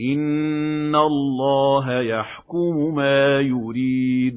إِنَّ اللَّهَ يَحْكُمُ مَا يُرِيدُ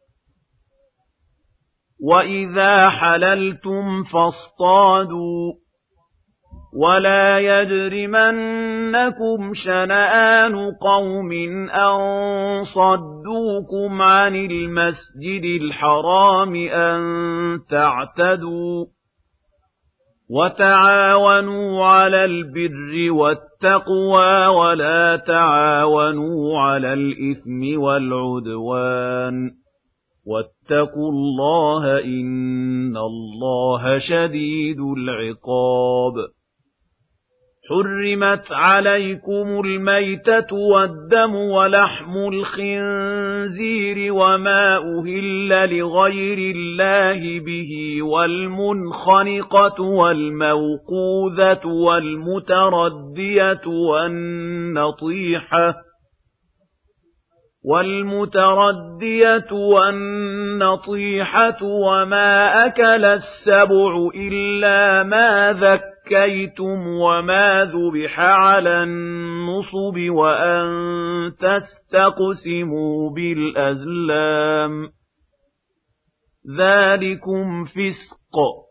وَإِذَا حَلَلْتُمْ فَاصْطَادُوا وَلَا يَجْرِمَنَّكُمْ شَنَآنُ قَوْمٍ أَن صَدُّوكُمْ عَنِ الْمَسْجِدِ الْحَرَامِ أَن تَعْتَدُوا وَتَعَاوَنُوا عَلَى الْبِرِّ وَالتَّقْوَىٰ وَلَا تَعَاوَنُوا عَلَى الْإِثْمِ وَالْعُدْوَانِ وَاتَّقُوا اللَّهَ ۖ إِنَّ اللَّهَ شَدِيدُ الْعِقَابِ. حُرِّمَتْ عَلَيْكُمُ الْمَيْتَةُ وَالدَّمُ وَلَحْمُ الْخِنزِيرِ وَمَا أُهِلَّ لِغَيْرِ اللَّهِ بِهِ وَالْمُنْخَنِقَةُ وَالْمَوْقُوذَةُ وَالْمُتَرَدِّيَةُ وَالنَّطِيحَةُ وَالْمُتَرَدِّيَةُ وَالنَّطِيحَةُ وَمَا أَكَلَ السَّبُعُ إِلَّا مَا ذَكَّيْتُمْ وَمَا ذُبِحَ عَلَى النُّصُبِ وَأَن تَسْتَقْسِمُوا بِالْأَزْلَامِ. ذَلِكُمْ فِسْقٌ.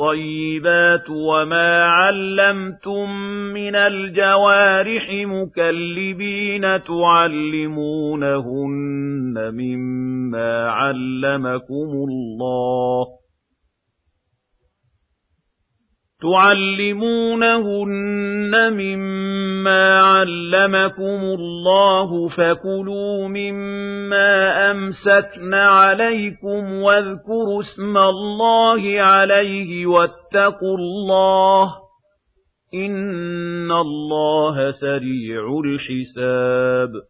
الطَّيِّبَاتُ وَمَا عَلَّمْتُم مِّنَ الْجَوَارِحِ مُكَلِّبِينَ تُعَلِّمُونَهُنَّ مِمَّا عَلَّمَكُمُ اللَّهُ تُعَلِّمُونَهُنَّ مِمَّا عَلَّمَكُمُ اللَّهُ فَكُلُوا مِمَّا أَمْسَكْنَ عَلَيْكُمْ وَاذْكُرُوا اسْمَ اللَّهِ عَلَيْهِ وَاتَّقُوا اللَّهَ ۚ إِنَّ اللَّهَ سَرِيعُ الْحِسَابِ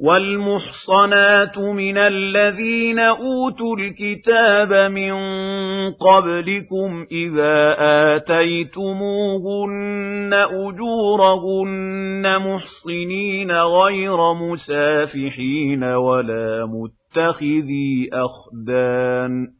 وَالْمُحْصَنَاتُ مِنَ الَّذِينَ أُوتُوا الْكِتَابَ مِن قَبْلِكُمْ إِذَا آتَيْتُمُوهُنَّ أُجُورَهُنَّ مُحْصِنِينَ غَيْرَ مُسَافِحِينَ وَلَا مُتَّخِذِي أَخْدَانٍ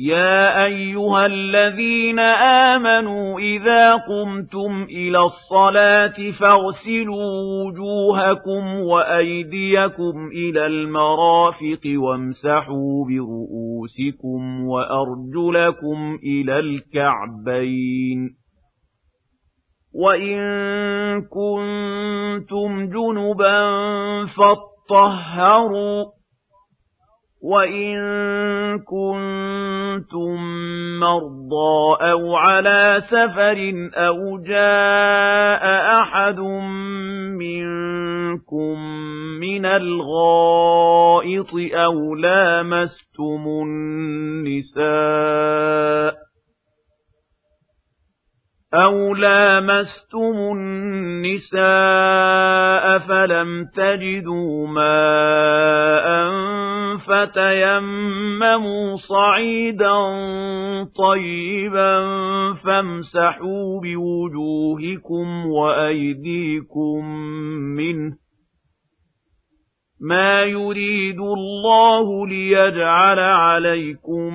يَا أَيُّهَا الَّذِينَ آمَنُوا إِذَا قُمْتُمْ إِلَى الصَّلَاةِ فَاغْسِلُوا وُجُوهَكُمْ وَأَيْدِيَكُمْ إِلَى الْمَرَافِقِ وَامْسَحُوا بِرُءُوسِكُمْ وَأَرْجُلَكُمْ إِلَى الْكَعْبَيْنِ وَإِن كُنتُمْ جُنُبًا فَاطَّهَّرُوا وَإِن كُنتُم مَّرْضَىٰ أَوْ عَلَىٰ سَفَرٍ أَوْ جَاءَ أَحَدٌ مِّنكُم مِّنَ الْغَائِطِ أَوْ لَامَسْتُمُ النِّسَاءَ أَوْ لَامَسْتُمُ النِّسَاءَ فَلَمْ تَجِدُوا مَاءً فَتَيَمَّمُوا صَعِيدًا طَيِّبًا فَامْسَحُوا بِوُجُوهِكُمْ وَأَيْدِيكُم مِّنْهُ مَا يُرِيدُ اللَّهُ لِيَجْعَلَ عَلَيْكُم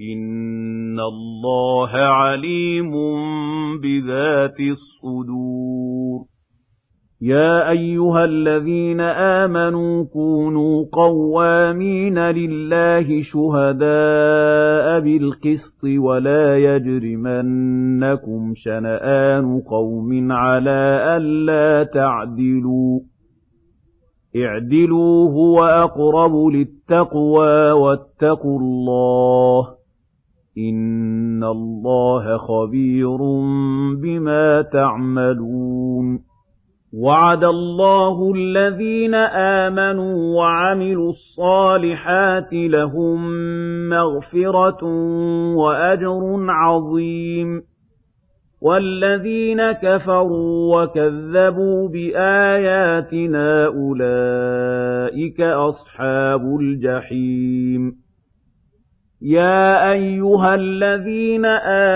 إِنَّ اللَّهَ عَلِيمٌ بِذَاتِ الصُّدُورِ يَا أَيُّهَا الَّذِينَ آمَنُوا كُونُوا قَوَّامِينَ لِلَّهِ شُهَدَاءَ بِالْقِسْطِ وَلَا يَجْرِمَنَّكُمْ شَنَآنُ قَوْمٍ عَلَىٰ أَلَّا تَعْدِلُوا اعْدِلُوا هُوَ أَقْرَبُ لِلتَّقْوَىٰ وَاتَّقُوا اللَّهَ ۚ إِنَّ اللَّهَ خَبِيرٌ بِمَا تَعْمَلُونَ وَعَدَ اللَّهُ الَّذِينَ آمَنُوا وَعَمِلُوا الصَّالِحَاتِ لَهُم مَّغْفِرَةٌ وَأَجْرٌ عَظِيمٌ وَالَّذِينَ كَفَرُوا وَكَذَّبُوا بِآيَاتِنَا أُولَٰئِكَ أَصْحَابُ الْجَحِيمِ يَا أَيُّهَا الَّذِينَ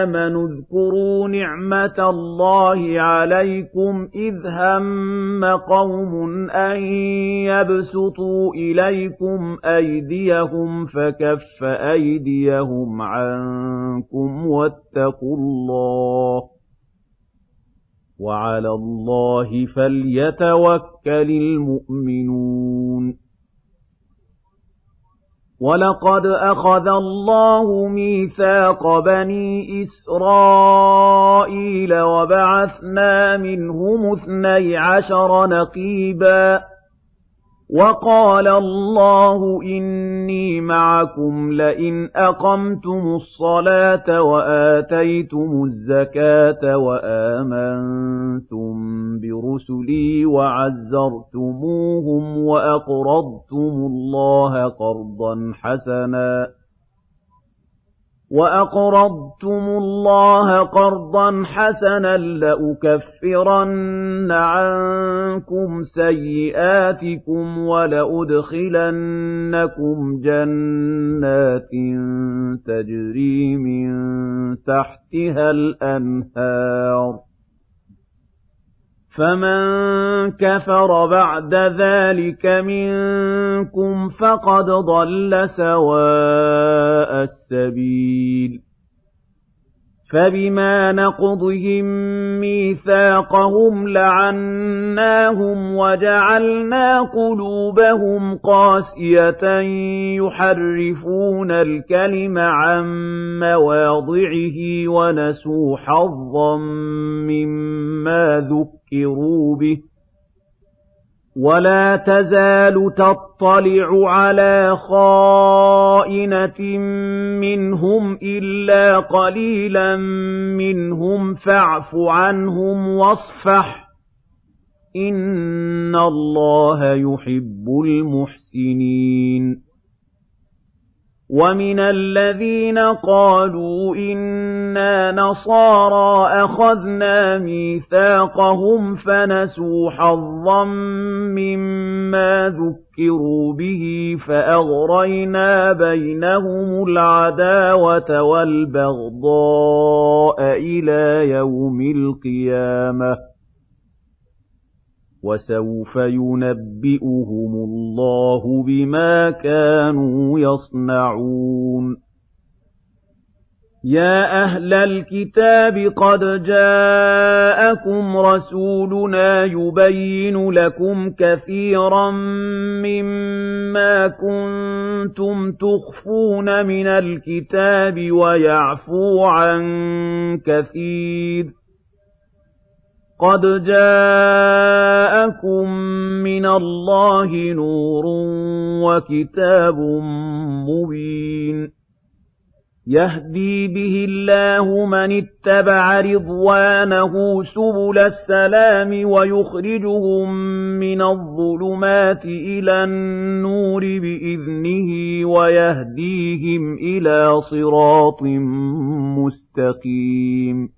آمَنُوا اذْكُرُوا نِعْمَةَ اللَّهِ عَلَيْكُمْ إِذْ هَمَّ قَوْمٌ أَن يَبْسُطُوا إِلَيْكُمْ أَيْدِيَهُمْ فَكَفَّ أَيْدِيَهُمْ عَنكُمْ وَاتَّقُوا اللَّهَ وَعَلَى اللَّهِ فَلْيَتَوَكَّلِ الْمُؤْمِنُونَ وَلَقَدْ أَخَذَ اللَّهُ مِيثَاقَ بَنِي إِسْرَائِيلَ وَبَعَثْنَا مِنْهُمُ اثْنَيْ عَشَرَ نَقِيبًا وَقَالَ اللَّهُ إِنِّي مَعَكُمْ لَئِنْ أَقَمْتُمُ الصَّلَاةَ وَآتَيْتُمُ الزَّكَاةَ وَآمَنتُم بِرُسُلِي وَعَزَّرْتُمُوهُمْ وَأَقْرَضْتُمُ اللَّهَ قَرْضًا حَسَنًا وَأَقْرَضْتُمُ اللَّهَ قَرْضًا حَسَنًا لَّأُكَفِّرَنَّ عَنكُمْ سَيِّئَاتِكُمْ وَلَأُدْخِلَنَّكُمْ جَنَّاتٍ تَجْرِي مِن تَحْتِهَا الْأَنْهَارُ فَمَن كَفَرَ بَعْدَ ذَٰلِكَ مِنكُمْ فَقَدْ ضَلَّ سَوَاءَ السَّبِيلِ فَبِمَا نَقْضِهِم مِّيثَاقَهُمْ لَعَنَّاهُمْ وَجَعَلْنَا قُلُوبَهُمْ قَاسِيَةً يُحَرِّفُونَ الْكَلِمَ عَن مَّوَاضِعِهِ وَنَسُوا حَظًّا مِّمَّا ذُكِّرُوا بِهِ. وَلَا تَزَالُ تَطَّلِعُ عَلَىٰ خَائِنَةٍ مِّنْهُمْ إِلَّا قَلِيلًا مِّنْهُمْ. فَاعْفُ عَنْهُمْ وَاصْفَحْ ۚ. إِنَّ اللَّهَ يُحِبُّ الْمُحْسِنِينَ. وَمِنَ الَّذِينَ قَالُوا إِنَّا نَصَارَىٰ أَخَذْنَا مِيثَاقَهُمْ فَنَسُوا حَظًّا مِّمَّا ذُكِّرُوا بِهِ فَأَغْرَيْنَا بَيْنَهُمُ الْعَدَاوَةَ وَالْبَغْضَاءَ إِلَىٰ يَوْمِ الْقِيَامَةِ وَسَوْفَ يُنَبِّئُهُمُ اللَّهُ بِمَا كَانُوا يَصْنَعُونَ. يَا أَهْلَ الْكِتَابِ قَدْ جَاءَكُمْ رَسُولُنَا يُبَيِّنُ لَكُمْ كَثِيرًا مِّمَّا كُنتُمْ تُخْفُونَ مِنَ الْكِتَابِ وَيَعْفُو عَن كَثِيرٍ. قَدْ جَاءَكُم مِّنَ اللَّهِ نُورٌ وَكِتَابٌ مُّبِينٌ يَهْدِي بِهِ اللَّهُ مَنِ اتَّبَعَ رِضْوَانَهُ سُبُلَ السَّلَامِ وَيُخْرِجُهُم مِّنَ الظُّلُمَاتِ إِلَى النُّورِ بِإِذْنِهِ وَيَهْدِيهِمْ إِلَىٰ صِرَاطٍ مُّسْتَقِيمٍ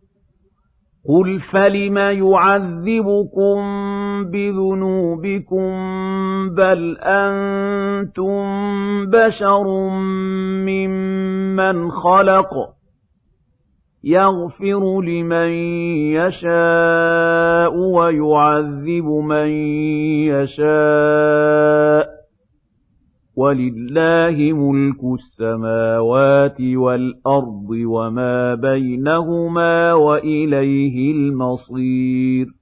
قُلْ فَلِمَ يُعَذِّبُكُم بِذُنُوبِكُم ۖ بَلْ أَنتُم بَشَرٌ مِّمَّنْ خَلَقَ ۚ يَغْفِرُ لِمَن يَشَاءُ وَيُعَذِّبُ مَن يَشَاءُ وَلِلَّهِ مُلْكُ السَّمَاوَاتِ وَالْأَرْضِ وَمَا بَيْنَهُمَا ۖ وَإِلَيْهِ الْمَصِيرُ.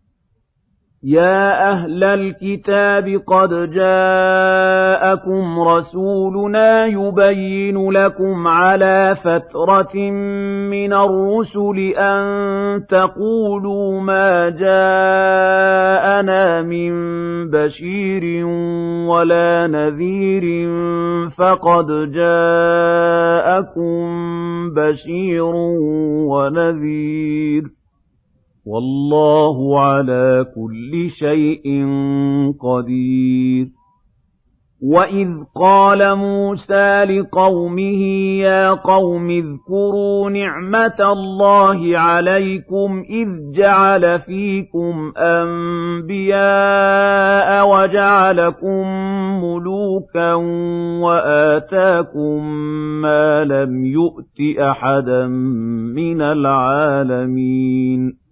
يَا أَهْلَ الْكِتَابِ قَدْ جَاءَكُمْ رَسُولُنَا يُبَيِّنُ لَكُمْ عَلَىٰ فَتْرَةٍ مِّنَ الرُّسُلِ أَن تَقُولُوا مَا جَاءَنَا مِن بَشِيرٍ وَلَا نَذِيرٍ فَقَدْ جَاءَكُم بَشِيرٌ وَنَذِيرٌ وَاللَّهُ عَلَىٰ كُلِّ شَيْءٍ قَدِيرٌ. وَإِذْ قَالَ مُوسَىٰ لِقَوْمِهِ يَا قَوْمِ اذْكُرُوا نِعْمَةَ اللَّهِ عَلَيْكُمْ إِذْ جَعَلَ فِيكُمْ أَنبِيَاءَ وَجَعَلَكُم مُّلُوكًا وَآتَاكُم مَّا لَمْ يُؤْتِ أَحَدًا مِّنَ الْعَالَمِينَ.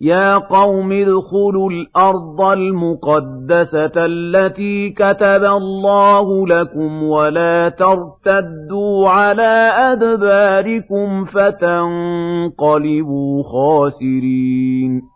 يَا قَوْمِ ادْخُلُوا الْأَرْضَ الْمُقَدَّسَةَ الَّتِي كَتَبَ اللَّهُ لَكُمْ وَلَا تَرْتَدُّوا عَلَىٰ أَدْبَارِكُمْ فَتَنقَلِبُوا خَاسِرِينَ.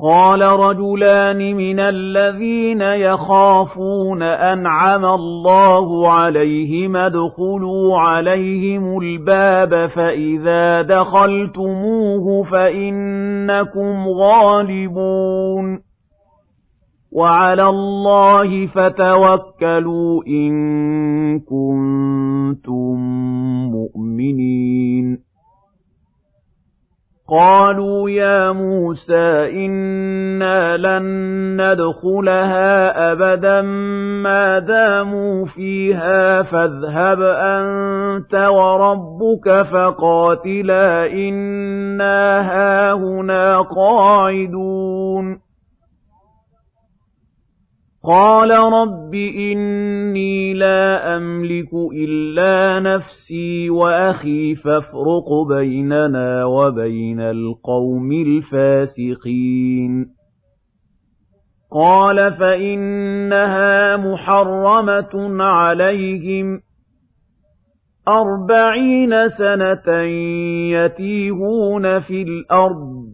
قَالَ رَجُلَانِ مِنَ الَّذِينَ يَخَافُونَ أَنْعَمَ اللَّهُ عَلَيْهِمْ ادْخُلُوا عَلَيْهِمُ الْبَابَ فَإِذَا دَخَلْتُمُوهُ فَإِنَّكُمْ غَالِبُونَ وَعَلَى اللَّهِ فَتَوَكَّلُوا إِن كُنتُم مُّؤْمِنِينَ قالوا يا موسى إنا لن ندخلها أبدا ما داموا فيها فاذهب أنت وربك فقاتلا إنا هاهنا قاعدون قال رب إني لا أملك إلا نفسي وأخي فافرق بيننا وبين القوم الفاسقين. قال فإنها محرمة عليهم. أربعين سنة يتيهون في الأرض.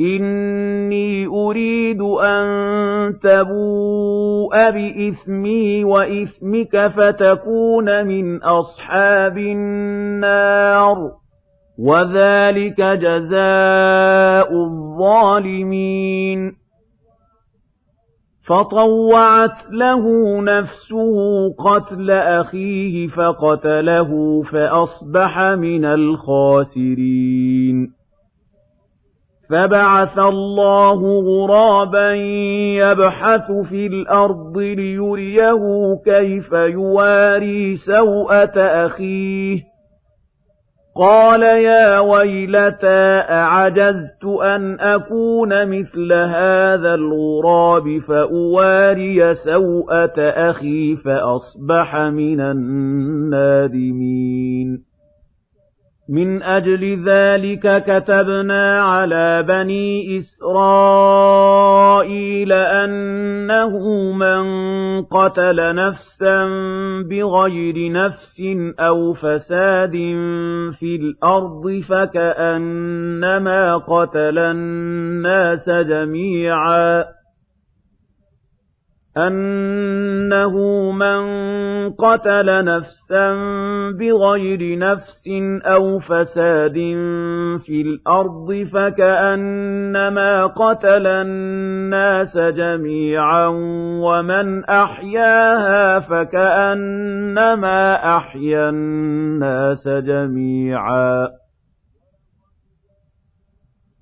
إِنِّي أُرِيدُ أَن تَبُوءَ بِإِثْمِي وَإِثْمِكَ فَتَكُونَ مِنْ أَصْحَابِ النَّارِ ۚ وَذَٰلِكَ جَزَاءُ الظَّالِمِينَ فَطَوَّعَتْ لَهُ نَفْسُهُ قَتْلَ أَخِيهِ فَقَتَلَهُ فَأَصْبَحَ مِنَ الْخَاسِرِينَ فَبَعَثَ اللَّهُ غُرَابًا يَبْحَثُ فِي الْأَرْضِ لِيُرِيَهُ كَيْفَ يُوَارِي سَوْءَةَ أَخِيهِ ۚ قَالَ يَا وَيْلَتَا أَعَجَزْتُ أَنْ أَكُونَ مِثْلَ هَٰذَا الْغُرَابِ فَأُوَارِيَ سَوْءَةَ أَخِي فَأَصْبَحَ مِنَ النَّادِمِينَ مِنْ أَجْلِ ذَٰلِكَ كَتَبْنَا عَلَىٰ بَنِي إِسْرَائِيلَ أَنَّهُ مَن قَتَلَ نَفْسًا بِغَيْرِ نَفْسٍ أَوْ فَسَادٍ فِي الْأَرْضِ فَكَأَنَّمَا قَتَلَ النَّاسَ جَمِيعًا. أَنَّهُ مَن قَتَلَ نَفْسًا بِغَيْرِ نَفْسٍ أَوْ فَسَادٍ فِي الْأَرْضِ فَكَأَنَّمَا قَتَلَ النَّاسَ جَمِيعًا وَمَنْ أَحْيَاهَا فَكَأَنَّمَا أَحْيَا النَّاسَ جَمِيعًا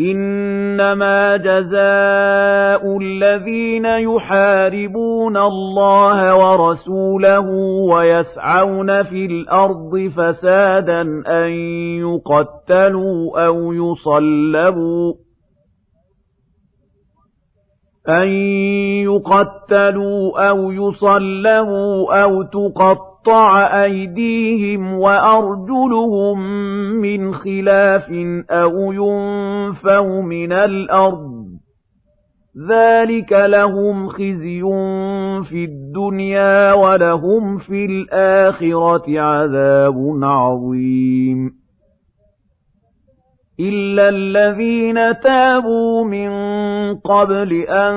إِنَّمَا جَزَاءُ الَّذِينَ يُحَارِبُونَ اللَّهَ وَرَسُولَهُ وَيَسْعَوْنَ فِي الْأَرْضِ فَسَادًا أَن يُقَتَّلُوا أَوْ يُصَلَّبُوا أَن يُقَتَّلُوا أَوْ يُصَلَّبُوا أَوْ تُقَطَّعَ تُقَطَّعَ أَيْدِيهِمْ وَأَرْجُلُهُم مِّنْ خِلَافٍ أَوْ يُنفَوْا مِنَ الْأَرْضِ ۚ. ذَٰلِكَ لَهُمْ خِزْيٌ فِي الدُّنْيَا ۖ وَلَهُمْ فِي الْآخِرَةِ عَذَابٌ عَظِيمٌ. إِلَّا الَّذِينَ تَابُوا مِن قَبْلِ أَن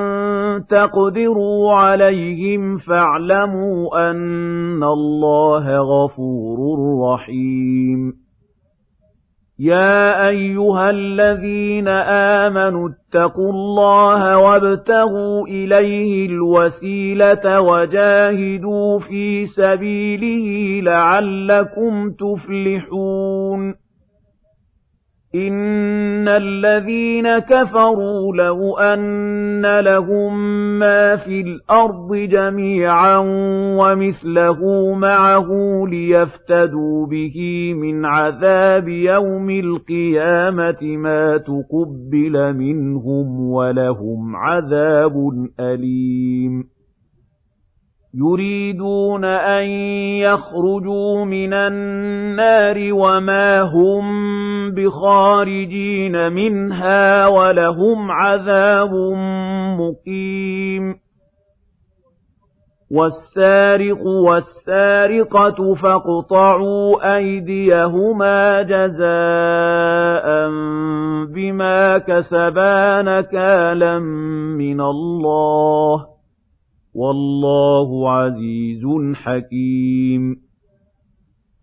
تَقْدِرُوا عَلَيْهِمْ فَاعْلَمُوا أَنَّ اللَّهَ غَفُورٌ رَّحِيمٌ يَا أَيُّهَا الَّذِينَ آمَنُوا اتَّقُوا اللَّهَ وَابْتَغُوا إِلَيْهِ الْوَسِيلَةَ وَجَاهِدُوا فِي سَبِيلِهِ لَعَلَّكُمْ تُفْلِحُونَ إِنَّ الَّذِينَ كَفَرُوا لَوْ أَنَّ لَهُم مَّا فِي الْأَرْضِ جَمِيعًا وَمِثْلَهُ مَعَهُ لِيَفْتَدُوا بِهِ مِنْ عَذَابِ يَوْمِ الْقِيَامَةِ مَا تُقُبِّلَ مِنْهُمْ وَلَهُمْ عَذَابٌ أَلِيمٌ يُرِيدُونَ أَن يَخْرُجُوا مِنَ النَّارِ وَمَا هُم بِخَارِجِينَ مِنْهَا وَلَهُمْ عَذَابٌ مُّقِيمٌ. وَالسَّارِقُ وَالسَّارِقَةُ فَاقْطَعُوا أَيْدِيَهُمَا جَزَاءً بِمَا كَسَبَا نَكَالًا مِّنَ اللَّهِ. وَاللَّهُ عَزِيزٌ حَكِيمٌ.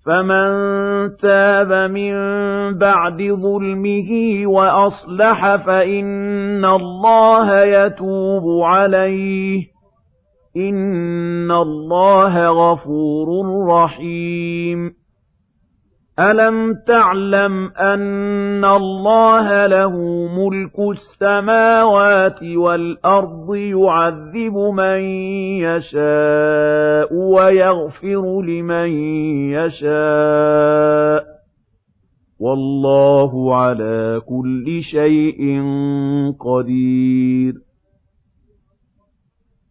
فَمَن تَابَ مِن بَعْدِ ظُلْمِهِ وَأَصْلَحَ فَإِنَّ اللَّهَ يَتُوبُ عَلَيْهِ ۗ. إِنَّ اللَّهَ غَفُورٌ رَّحِيمٌ. أَلَمْ تَعْلَمْ أَنَّ اللَّهَ لَهُ مُلْكُ السَّمَاوَاتِ وَالْأَرْضِ يُعَذِّبُ مَن يَشَاءُ وَيَغْفِرُ لِمَن يَشَاءُ ۗ وَاللَّهُ عَلَىٰ كُلِّ شَيْءٍ قَدِيرٌ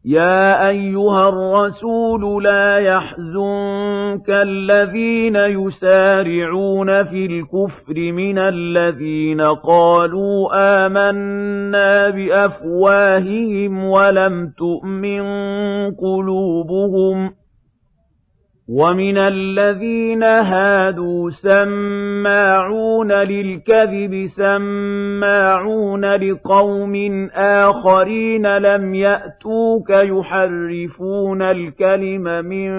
يَا أَيُّهَا الرَّسُولُ لَا يَحْزُنكَ الَّذِينَ يُسَارِعُونَ فِي الْكُفْرِ مِنَ الَّذِينَ قَالُوا آمَنَّا بِأَفْوَاهِهِمْ وَلَمْ تُؤْمِن قُلُوبُهُمْ وَمِنَ الَّذِينَ هَادُوا سَمَّاعُونَ لِلْكَذِبِ سَمَّاعُونَ لِقَوْمٍ آخَرِينَ لَمْ يَأْتُوكَ يُحَرِّفُونَ الْكَلِمَ مِن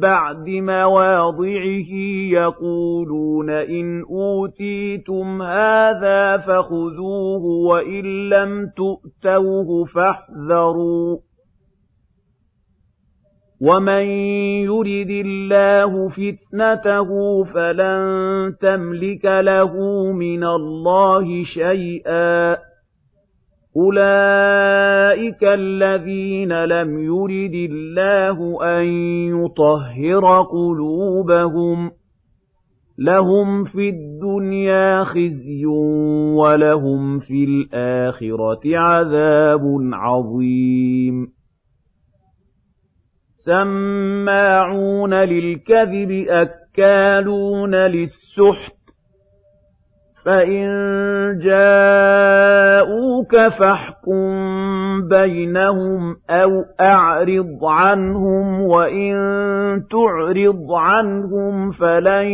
بَعْدِ مَوَاضِعِهِ يَقُولُونَ إِنْ أُوتِيتُمْ هَٰذَا فَخُذُوهُ وَإِن لَّمْ تُؤْتَوْهُ فَاحْذَرُوا وَمَن يُرِدِ اللَّهُ فِتْنَتَهُ فَلَن تَمْلِكَ لَهُ مِنَ اللَّهِ شَيْئًا ۚ أُولَٰئِكَ الَّذِينَ لَمْ يُرِدِ اللَّهُ أَن يُطَهِّرَ قُلُوبَهُمْ ۚ لَهُمْ فِي الدُّنْيَا خِزْيٌ وَلَهُمْ فِي الْآخِرَةِ عَذَابٌ عَظِيمٌ سَمَّاعُونَ لِلْكَذِبِ أَكَّالُونَ لِلسُّحْتِ. فَإِن جَاءُوكَ فَاحْكُم بَيْنَهُمْ أَوْ أَعْرِضْ عَنْهُمْ ۖ وَإِن تُعْرِضْ عَنْهُمْ فَلَن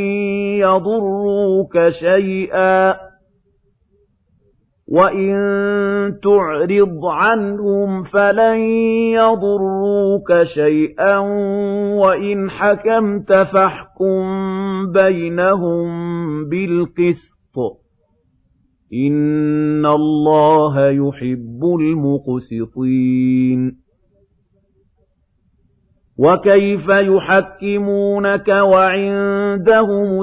يَضُرُّوكَ شَيْئًا. وَإِن تُعْرِضْ عَنْهُمْ فَلَن يَضُرُّوكَ شَيْئًا وَإِنْ حَكَمْتَ فَاحْكُم بَيْنَهُم بِالْقِسْطِ ۚ إِنَّ اللَّهَ يُحِبُّ الْمُقْسِطِينَ وَكَيْفَ يُحَكِّمُونَكَ وَعِندَهُمُ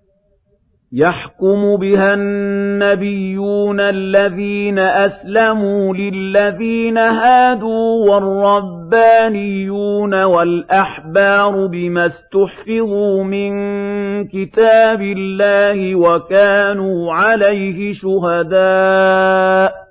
يَحْكُمُ بِهَا النَّبِيُّونَ الَّذِينَ أَسْلَمُوا لِلَّذِينَ هَادُوا وَالرَّبَّانِيُّونَ وَالْأَحْبَارُ بِمَا اسْتُحْفِظُوا مِن كِتَابِ اللَّهِ وَكَانُوا عَلَيْهِ شُهَدَاءَ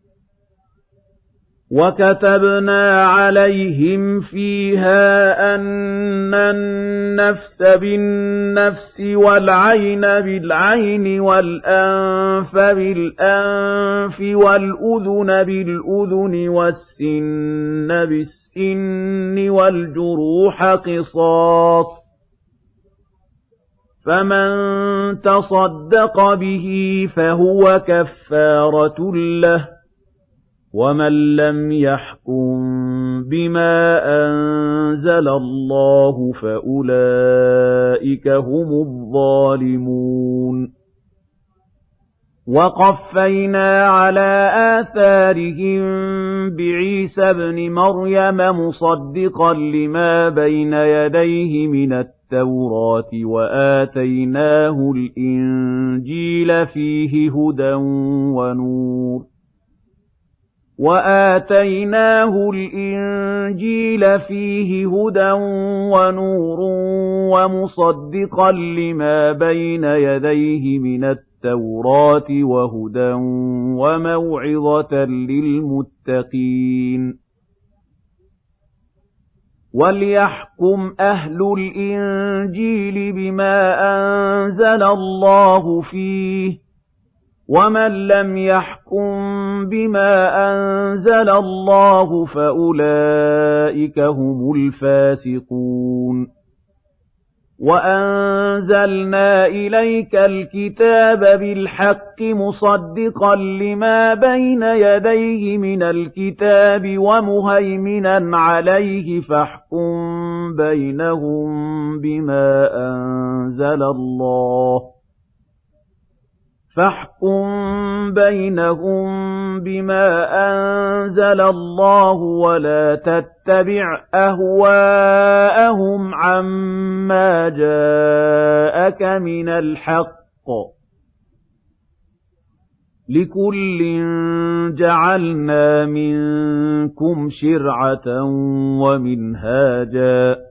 وَكَتَبْنَا عَلَيْهِمْ فِيهَا أَنَّ النَّفْسَ بِالنَّفْسِ وَالْعَيْنَ بِالْعَيْنِ وَالْأَنفَ بِالْأَنفِ وَالْأُذُنَ بِالْأُذُنِ وَالسِّنَّ بِالسِّنِّ وَالْجُرُوحَ قِصَاصٌ فَمَن تَصَدَّقَ بِهِ فَهُوَ كَفَّارَةٌ لَّهُ وَمَن لَّمْ يَحْكُم بِمَا أَنزَلَ اللَّهُ فَأُولَٰئِكَ هُمُ الظَّالِمُونَ وَقَفَّيْنَا عَلَىٰ آثَارِهِم بِعِيسَى ابْنِ مَرْيَمَ مُصَدِّقًا لِّمَا بَيْنَ يَدَيْهِ مِنَ التَّوْرَاةِ وَآتَيْنَاهُ الْإِنجِيلَ فِيهِ هُدًى وَنُورٌ وَآتَيْنَاهُ الْإِنجِيلَ فِيهِ هُدًى وَنُورٌ وَمُصَدِّقًا لِّمَا بَيْنَ يَدَيْهِ مِنَ التَّوْرَاةِ وَهُدًى وَمَوْعِظَةً لِّلْمُتَّقِينَ وَلْيَحْكُمْ أَهْلُ الْإِنجِيلِ بِمَا أَنزَلَ اللَّهُ فِيهِ وَمَن لَّمْ يَحْكُم بِمَا أَنزَلَ اللَّهُ فَأُولَٰئِكَ هُمُ الْفَاسِقُونَ وَأَنزَلْنَا إِلَيْكَ الْكِتَابَ بِالْحَقِّ مُصَدِّقًا لِّمَا بَيْنَ يَدَيْهِ مِنَ الْكِتَابِ وَمُهَيْمِنًا عَلَيْهِ فَاحْكُم بَيْنَهُم بِمَا أَنزَلَ اللَّهُ فَاحْكُم بَيْنَهُم بِمَا أَنزَلَ اللَّهُ وَلَا تَتَّبِعْ أَهْوَاءَهُمْ عَمَّا جَاءَكَ مِنَ الْحَقِّ ۚ. لِكُلٍّ جَعَلْنَا مِنكُمْ شِرْعَةً وَمِنْهَاجًا.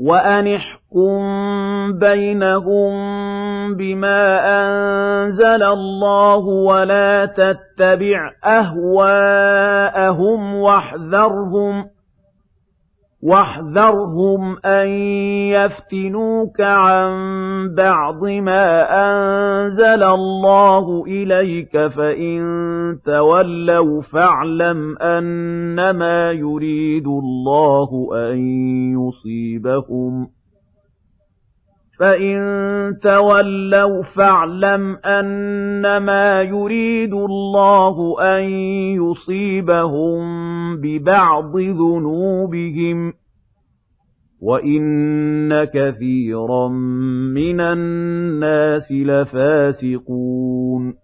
وَأَنِ احْكُم بَيْنَهُم بِمَا أَنزَلَ اللَّهُ وَلَا تَتَّبِعْ أَهْوَاءَهُمْ وَاحْذَرْهُمْ وَاحْذَرْهُمْ أَن يَفْتِنُوكَ عَن بَعْضِ مَا أَنزَلَ اللَّهُ إِلَيْكَ فَإِن تَوَلَّوْا فَاعْلَمْ أَنَّمَا يُرِيدُ اللَّهُ أَن يُصِيبَهُم. فَإِن تَوَلَّوْا فَاعْلَمْ أَنَّمَا يُرِيدُ اللَّهُ أَن يُصِيبَهُم بِبَعْضِ ذُنُوبِهِمْ ۗ وَإِنَّ كَثِيرًا مِّنَ النَّاسِ لَفَاسِقُونَ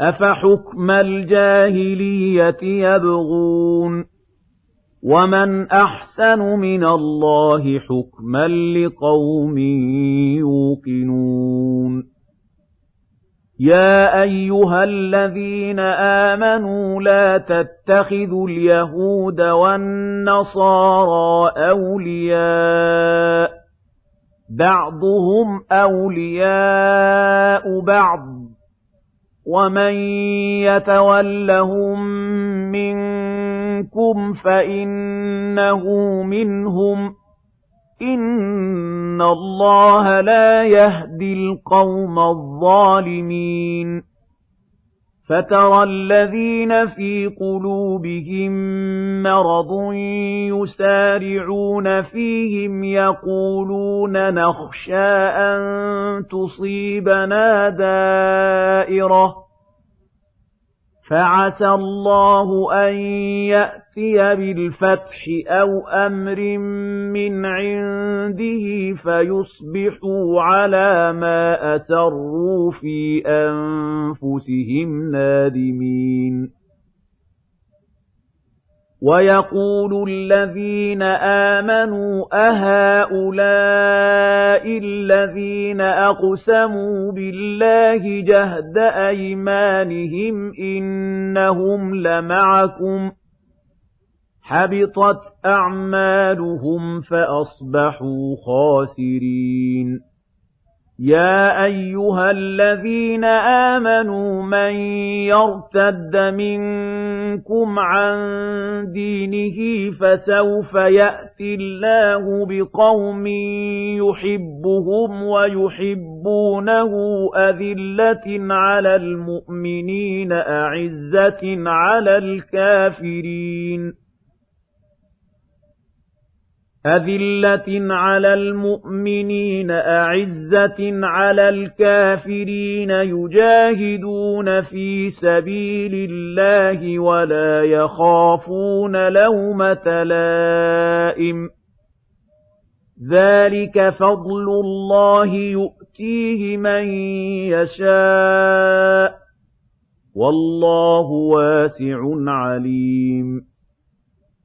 أَفَحُكْمَ الْجَاهِلِيَّةِ يَبْغُونَ وَمَنْ أَحْسَنُ مِنَ اللَّهِ حُكْمًا لِّقَوْمٍ يُوقِنُونَ يَا أَيُّهَا الَّذِينَ آمَنُوا لَا تَتَّخِذُوا الْيَهُودَ وَالنَّصَارَىٰ أَوْلِيَاءَ ۚ بَعْضُهُمْ أَوْلِيَاءُ بَعْضٍ ۚ وَمَن يَتَوَلَّهُم مِّنكُمْ فَإِنَّهُ مِنْهُمْ ۗ. إِنَّ اللَّهَ لَا يَهْدِي الْقَوْمَ الظَّالِمِينَ. فَتَرَى الَّذِينَ فِي قُلُوبِهِم مَّرَضٌ يُسَارِعُونَ فِيهِمْ يَقُولُونَ نَخْشَىٰ أَن تُصِيبَنَا دَائِرَةٌ. فَعَسَى اللَّهُ أَن يَأْتِيَ بِالْفَتْحِ أَوْ أَمْرٍ مِّنْ عِندِهِ فَيُصْبِحُوا عَلَىٰ مَا أَسَرُّوا فِي أَنفُسِهِمْ نَادِمِينَ. وَيَقُولُ الَّذِينَ آمَنُوا أَهَٰؤُلَاءِ الَّذِينَ أَقْسَمُوا بِاللَّهِ جَهْدَ أَيْمَانِهِمْ إِنَّهُمْ لَمَعَكُمْ ۚ حَبِطَتْ أَعْمَالُهُمْ فَأَصْبَحُوا خَاسِرِينَ يَا أَيُّهَا الَّذِينَ آمَنُوا مَن يَرْتَدَّ مِنكُمْ عَن دِينِهِ فَسَوْفَ يَأْتِي اللَّهُ بِقَوْمٍ يُحِبُّهُمْ وَيُحِبُّونَهُ أَذِلَّةٍ عَلَى الْمُؤْمِنِينَ أَعِزَّةٍ عَلَى الْكَافِرِينَ أَذِلَّةٍ عَلَى الْمُؤْمِنِينَ أَعِزَّةٍ عَلَى الْكَافِرِينَ يُجَاهِدُونَ فِي سَبِيلِ اللَّهِ وَلَا يَخَافُونَ لَوْمَةَ لَائِمٍ ۚ. ذَٰلِكَ فَضْلُ اللَّهِ يُؤْتِيهِ مَن يَشَاءُ ۚ. وَاللَّهُ وَاسِعٌ عَلِيمٌ.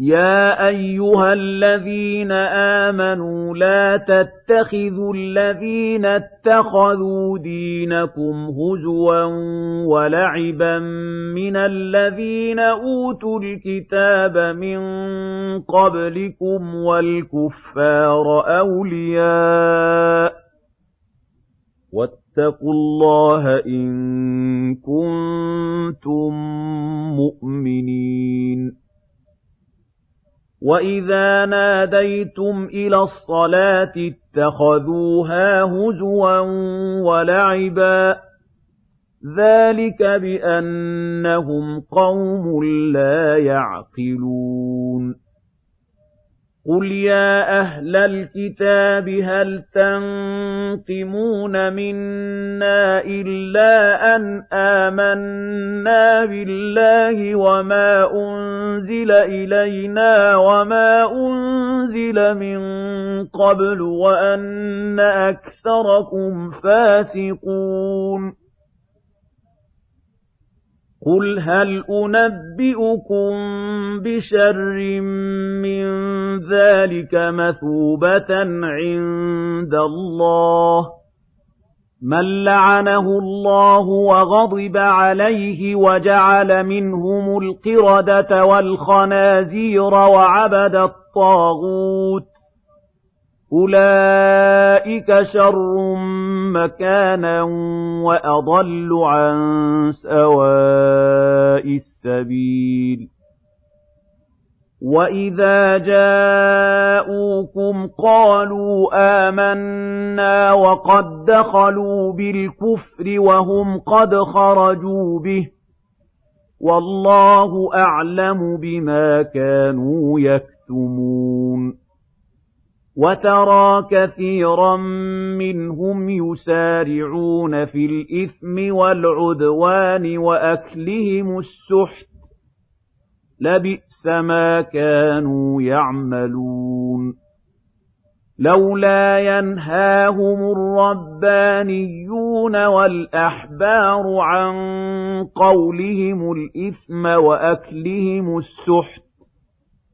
يَا أَيُّهَا الَّذِينَ آمَنُوا لَا تَتَّخِذُوا الَّذِينَ اتَّخَذُوا دِينَكُمْ هُزُوًا وَلَعِبًا مِّنَ الَّذِينَ أُوتُوا الْكِتَابَ مِن قَبْلِكُمْ وَالْكُفَّارَ أَوْلِيَاءَ ۚ وَاتَّقُوا اللَّهَ إِن كُنتُم مُّؤْمِنِينَ وَإِذَا نَادَيْتُمْ إِلَى الصَّلَاةِ اتَّخَذُوهَا هُزُوًا وَلَعِبًا ۚ ذَٰلِكَ بِأَنَّهُمْ قَوْمٌ لَّا يَعْقِلُونَ قُلْ يَا أَهْلَ الْكِتَابِ هَلْ تَنقِمُونَ مِنَّا إِلَّا أَنْ آمَنَّا بِاللَّهِ وَمَا أُنزِلَ إِلَيْنَا وَمَا أُنزِلَ مِن قَبْلُ وَأَنَّ أَكْثَرَكُمْ فَاسِقُونَ قُلْ هَلْ أُنَبِّئُكُم بِشَرٍّ مِّن ذَٰلِكَ مَثُوبَةً عِندَ اللَّهِ ۚ مَن لَّعَنَهُ اللَّهُ وَغَضِبَ عَلَيْهِ وَجَعَلَ مِنْهُمُ الْقِرَدَةَ وَالْخَنَازِيرَ وَعَبَدَ الطَّاغُوتَ أُولَٰئِكَ شَرٌّ مَّكَانًا وَأَضَلُّ عَن سَوَاءِ السَّبِيلِ وَإِذَا جَاءُوكُمْ قَالُوا آمَنَّا وَقَد دَّخَلُوا بِالْكُفْرِ وَهُمْ قَدْ خَرَجُوا بِهِ ۚ وَاللَّهُ أَعْلَمُ بِمَا كَانُوا يَكْتُمُونَ وَتَرَىٰ كَثِيرًا مِّنْهُمْ يُسَارِعُونَ فِي الْإِثْمِ وَالْعُدْوَانِ وَأَكْلِهِمُ السُّحْتَ ۚ. لَبِئْسَ مَا كَانُوا يَعْمَلُونَ. لَوْلَا يَنْهَاهُمُ الرَّبَّانِيُّونَ وَالْأَحْبَارُ عَن قَوْلِهِمُ الْإِثْمَ وَأَكْلِهِمُ السُّحْتَ.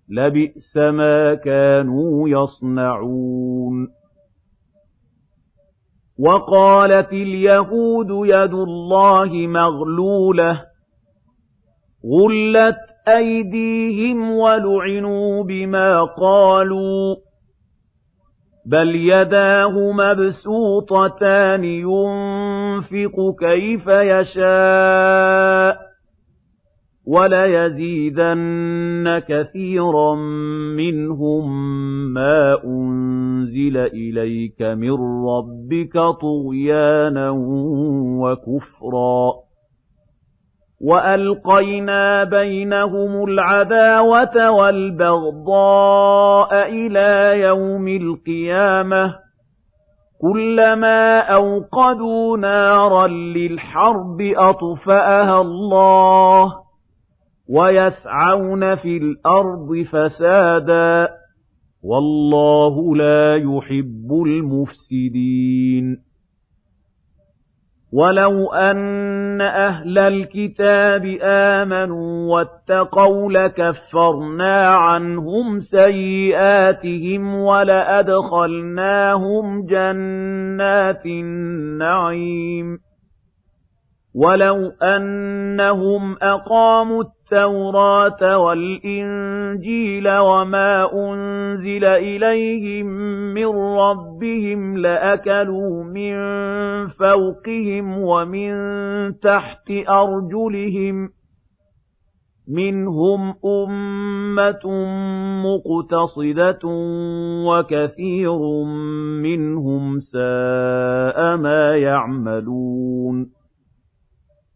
لَبِئْسَ مَا كَانُوا يَصْنَعُونَ. وَقَالَتِ الْيَهُودُ يَدُ اللَّهِ مَغْلُولَةٌ غُلَّتْ أَيْدِيهِمْ وَلُعِنُوا بِمَا قَالُوا بَلْ يَدَاهُ مَبْسُوطَتَانِ يُنفِقُ كَيْفَ يَشَاءُ. وَلَيَزِيدَنَّ كَثِيرًا مِّنْهُم مَّا أُنزِلَ إِلَيْكَ مِن رَّبِّكَ طُغْيَانًا وَكُفْرًا. وَأَلْقَيْنَا بَيْنَهُمُ الْعَدَاوَةَ وَالْبَغْضَاءَ إِلَىٰ يَوْمِ الْقِيَامَةِ. كُلَّمَا أَوْقَدُوا نَارًا لِّلْحَرْبِ أَطْفَأَهَا اللَّهُ ۚ. وَيَسْعَوْنَ فِي الْأَرْضِ فَسَادًا ۚ وَاللَّهُ لَا يُحِبُّ الْمُفْسِدِينَ. وَلَوْ أَنَّ أَهْلَ الْكِتَابِ آمَنُوا وَاتَّقَوْا لَكَفَّرْنَا عَنْهُمْ سَيِّئَاتِهِمْ وَلَأَدْخَلْنَاهُمْ جَنَّاتِ النَّعِيمِ. وَلَوْ أَنَّهُمْ أَقَامُوا التَّوْرَاةَ وَالْإِنجِيلَ وَمَا أُنزِلَ إِلَيْهِم مِّن رَّبِّهِمْ لَأَكَلُوا مِن فَوْقِهِمْ وَمِن تَحْتِ أَرْجُلِهِم ۚ مِّنْهُمْ أُمَّةٌ مُّقْتَصِدَةٌ وَكَثِيرٌ مِّنْهُمْ سَاءَ مَا يَعْمَلُونَ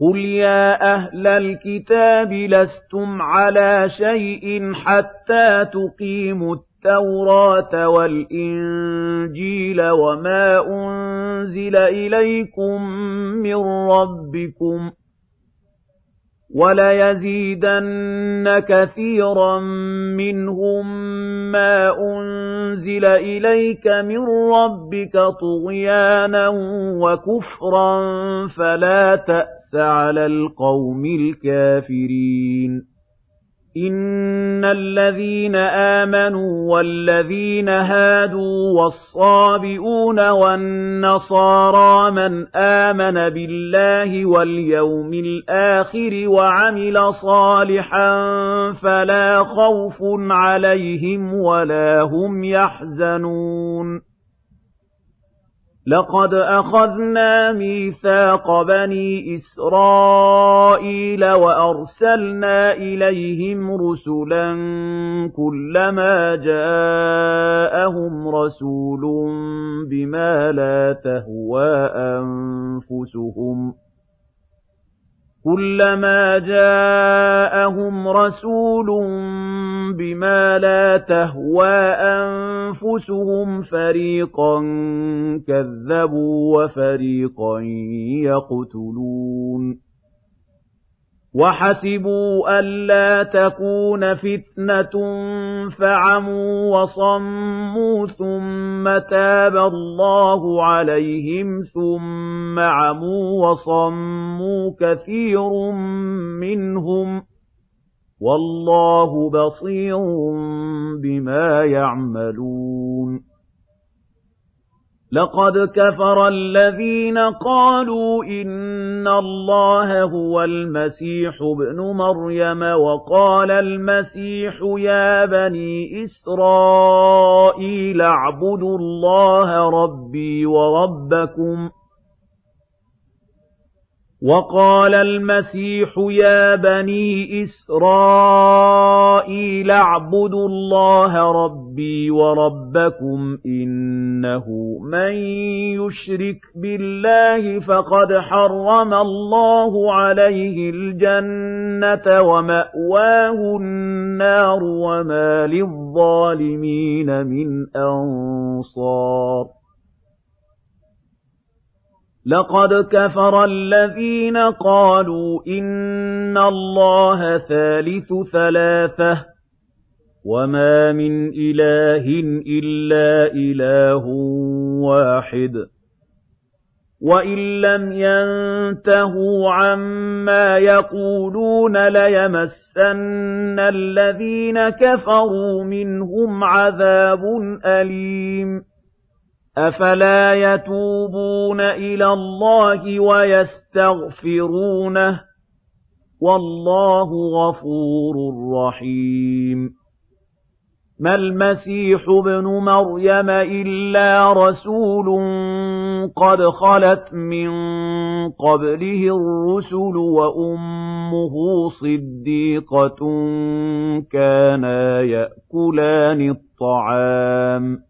قُلْ يَا أَهْلَ الْكِتَابِ لَسْتُمْ عَلَىٰ شَيْءٍ حَتَّىٰ تُقِيمُوا التَّوْرَاةَ وَالْإِنجِيلَ وَمَا أُنزِلَ إِلَيْكُم مِّن رَّبِّكُمْ ۗ وَلَيَزِيدَنَّ كَثِيرًا مِّنْهُم مَّا أُنزِلَ إِلَيْكَ مِن رَّبِّكَ طُغْيَانًا وَكُفْرًا فَلَا تَأْسَ عَلَى الْقَوْمِ الْكَافِرِينَ إِنَّ الَّذِينَ آمَنُوا وَالَّذِينَ هَادُوا وَالصَّابِئُونَ وَالنَّصَارَىٰ مَنْ آمَنَ بِاللَّهِ وَالْيَوْمِ الْآخِرِ وَعَمِلَ صَالِحًا فَلَا خَوْفٌ عَلَيْهِمْ وَلَا هُمْ يَحْزَنُونَ لَقَدْ أَخَذْنَا مِيثَاقَ بَنِي إِسْرَائِيلَ وَأَرْسَلْنَا إِلَيْهِمْ رُسُلًا كُلَّمَا جَاءَهُمْ رَسُولٌ بِمَا لَا تَهْوَىٰ أَنفُسُهُمْ كُلَّمَا جَاءَهُمْ رَسُولٌ بِمَا لَا تَهْوَىٰ أَنفُسُهُمْ فَرِيقًا كَذَّبُوا وَفَرِيقًا يَقْتُلُونَ. وَحَسِبُوا أَلَّا تَكُونَ فِتْنَةٌ فَعَمُوا وَصَمُّوا ثُمَّ تَابَ اللَّهُ عَلَيْهِمْ ثُمَّ عَمُوا وَصَمُّوا كَثِيرٌ مِّنْهُمْ ۚ وَاللَّهُ بَصِيرٌ بِمَا يَعْمَلُونَ لَقَدْ كَفَرَ الَّذِينَ قَالُوا إِنَّ اللَّهَ هُوَ الْمَسِيحُ ابْنُ مَرْيَمَ وَقَالَ الْمَسِيحُ يَا بَنِي إِسْرَائِيلَ اعْبُدُوا اللَّهَ رَبِّي وَرَبَّكُمْ ۖ وَقَالَ الْمَسِيحُ يَا بَنِي إِسْرَائِيلَ اعْبُدُوا اللَّهَ رَبِّي وَرَبَّكُمْ ۖ إِنَّهُ مَن يُشْرِكْ بِاللَّهِ فَقَدْ حَرَّمَ اللَّهُ عَلَيْهِ الْجَنَّةَ وَمَأْوَاهُ النَّارُ وَمَا لِلظَّالِمِينَ مِنْ أَنصَارٍ لَقَدْ كَفَرَ الَّذِينَ قَالُوا إِنَّ اللَّهَ ثَالِثُ ثَلَاثَةٍ ۘ وَمَا مِنْ إِلَٰهٍ إِلَّا إِلَٰهٌ وَاحِدٌ وَإِن لَّمْ يَنتَهُوا عَمَّا يَقُولُونَ لَيَمَسَّنَّ الَّذِينَ كَفَرُوا مِنْهُمْ عَذَابٌ أَلِيمٌ أَفَلَا يَتُوبُونَ إِلَى اللَّهِ وَيَسْتَغْفِرُونَهُ وَاللَّهُ غَفُورٌ رَّحِيمٌ مَا الْمَسِيحُ ابْنُ مَرْيَمَ إِلَّا رَسُولٌ قَدْ خَلَتْ مِن قَبْلِهِ الرُّسُلُ وَأُمُّهُ صِدِّيقَةٌ كَانَا يَأْكُلَانِ الطَّعَامَ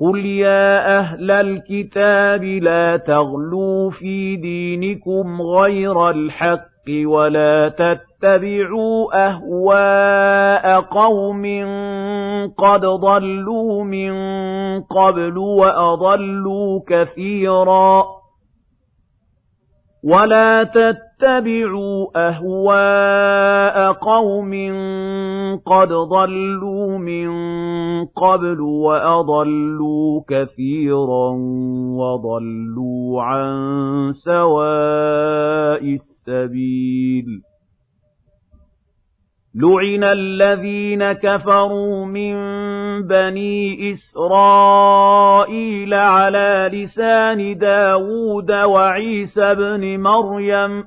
قُلْ يَا أَهْلَ الْكِتَابِ لَا تَغْلُوا فِي دِينِكُمْ غَيْرَ الْحَقِّ وَلَا تَتَّبِعُوا أَهْوَاءَ قَوْمٍ قَدْ ضَلُّوا مِن قَبْلُ وَأَضَلُّوا كَثِيرًا وَلَا تَتَّبِعُوا أَهْوَاءَ قَوْمٍ قَدْ ضَلُّوا مِن قَبْلُ وَأَضَلُّوا كَثِيرًا وَضَلُّوا عَن سَوَاءِ السَّبِيلِ. لُعِنَ الَّذِينَ كَفَرُوا مِن بَنِي إِسْرَائِيلَ عَلَىٰ لِسَانِ دَاوُودَ وَعِيسَى ابْنِ مَرْيَمَ ۚ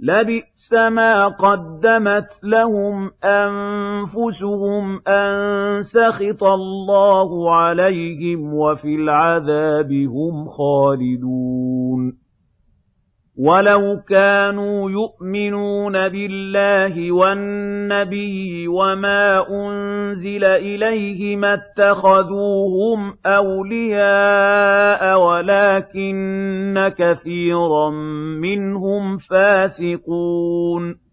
لَبِئْسَ مَا قَدَّمَتْ لَهُمْ أَنفُسُهُمْ أَن سَخِطَ اللَّهُ عَلَيْهِمْ وَفِي الْعَذَابِ هُمْ خَالِدُونَ وَلَوْ كَانُوا يُؤْمِنُونَ بِاللَّهِ وَالنَّبِيِّ وَمَا أُنزِلَ إِلَيْهِ مَا اتَّخَذُوهُمْ أَوْلِيَاءَ وَلَٰكِنَّ كَثِيرًا مِّنْهُمْ فَاسِقُونَ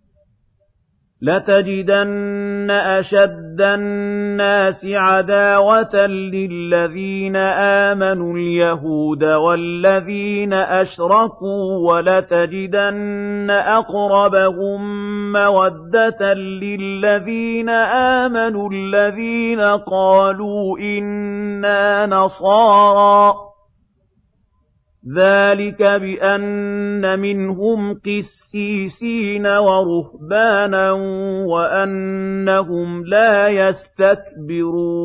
لَتَجِدَنَّ أَشَدَّ النَّاسِ عَدَاوَةً لِّلَّذِينَ آمَنُوا الْيَهُودَ وَالَّذِينَ أَشْرَكُوا وَلَتَجِدَنَّ أَقْرَبَهُم مَّوَدَّةً لِّلَّذِينَ آمَنُوا الَّذِينَ قَالُوا إِنَّا نَصَارَىٰ ۚ ذَٰلِكَ بِأَنَّ مِنْهُمْ قِسِيسِينَ وَرُهْبَانًا وَأَنَّهُمْ لَا يَسْتَكْبِرُونَ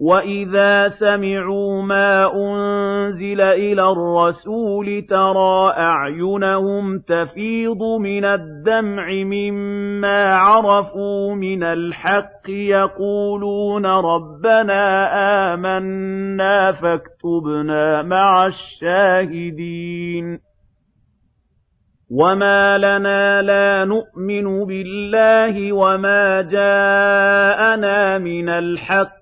وَإِذَا سَمِعُوا مَا أُنزِلَ إِلَى الرَّسُولِ تَرَىٰ أَعْيُنَهُمْ تَفِيضُ مِنَ الدَّمْعِ مِمَّا عَرَفُوا مِنَ الْحَقِّ يَقُولُونَ رَبَّنَا آمَنَّا فَاكْتُبْنَا مَعَ الشَّاهِدِينَ وَمَا لَنَا لَا نُؤْمِنُ بِاللَّهِ وَمَا جَاءَنَا مِنَ الْحَقِّ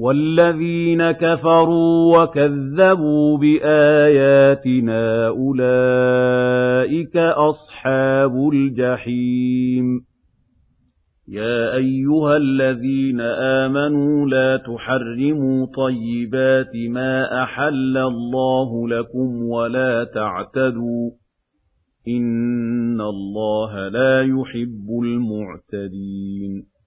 وَالَّذِينَ كَفَرُوا وَكَذَّبُوا بِآيَاتِنَا أُولَٰئِكَ أَصْحَابُ الْجَحِيمِ. يَا أَيُّهَا الَّذِينَ آمَنُوا لَا تُحَرِّمُوا طَيِّبَاتِ مَا أَحَلَّ اللَّهُ لَكُمْ وَلَا تَعْتَدُوا إِنَّ اللَّهَ لَا يُحِبُّ الْمُعْتَدِينَ.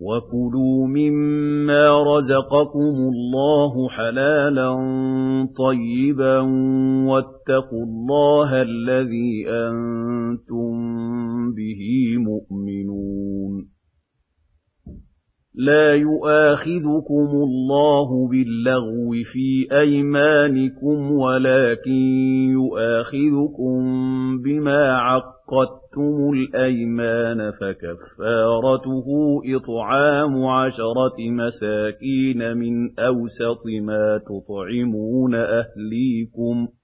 وَكُلُوا مِمَّا رَزَقَكُمُ اللَّهُ حَلَالًا طَيِّبًا وَاتَّقُوا اللَّهَ الَّذِي أَنتُم بِهِ مُؤْمِنُونَ لَا يُؤَاخِذُكُمُ اللَّهُ بِاللَّغْوِ فِي أَيْمَانِكُمْ وَلَكِن يُؤَاخِذُكُم بِمَا عَقَّدتُّمُ الْأَيْمَانَ فَكَفَّارَتُهُ إِطْعَامُ عَشَرَةِ مَسَاكِينَ مِنْ أَوْسَطِ مَا تُطْعِمُونَ أَهْلِيكُمْ ۖ